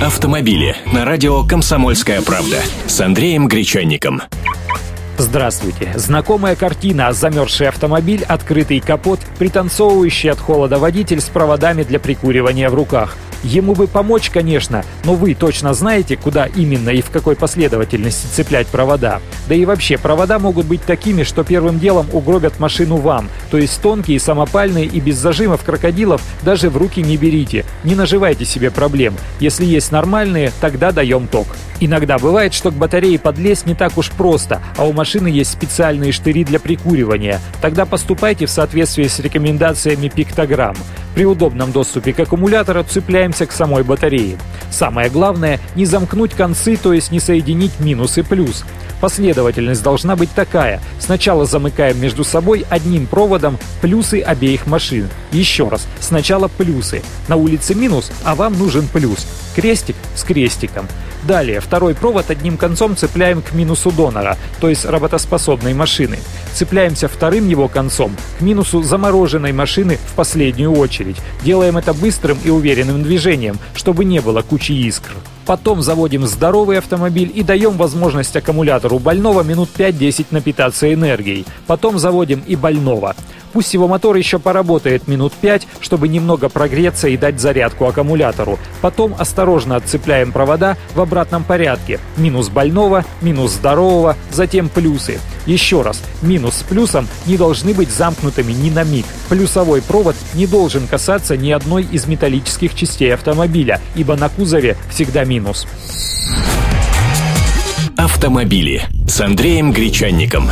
Автомобили на радио «Комсомольская правда» с Андреем Гречанником. Здравствуйте. Знакомая картина «Замерзший автомобиль», открытый капот, пританцовывающий от холода водитель с проводами для прикуривания в руках. Ему бы помочь, конечно, но вы точно знаете, куда именно и в какой последовательности цеплять провода. Да и вообще, провода могут быть такими, что первым делом угробят машину вам. То есть тонкие, самопальные и без зажимов крокодилов даже в руки не берите. Не наживайте себе проблем. Если есть нормальные, тогда даем ток. Иногда бывает, что к батарее подлезть не так уж просто, а у машины есть специальные штыри для прикуривания. Тогда поступайте в соответствии с рекомендациями пиктограмм. При удобном доступе к аккумулятору цепляемся к самой батарее. Самое главное – не замкнуть концы, то есть не соединить минус и плюс. Последовательность должна быть такая. Сначала замыкаем между собой одним проводом плюсы обеих машин. Еще раз. Сначала плюсы. На улице минус, а вам нужен плюс. Крестик с крестиком. Далее, второй провод одним концом цепляем к минусу донора, то есть работоспособной машины. Цепляемся вторым его концом к минусу замороженной машины в последнюю очередь. Делаем это быстрым и уверенным движением, чтобы не было кучи искр. Потом заводим здоровый автомобиль и даем возможность аккумулятору больного минут 5-10 напитаться энергией. Потом заводим и больного. Пусть его мотор еще поработает минут 5, чтобы немного прогреться и дать зарядку аккумулятору. Потом осторожно отцепляем провода в обратном порядке. Минус больного, минус здорового, затем плюсы. Еще раз, минус с плюсом не должны быть замкнутыми ни на миг. Плюсовой провод не должен касаться ни одной из металлических частей автомобиля, ибо на кузове всегда минус. Автомобили с Андреем Гречанником.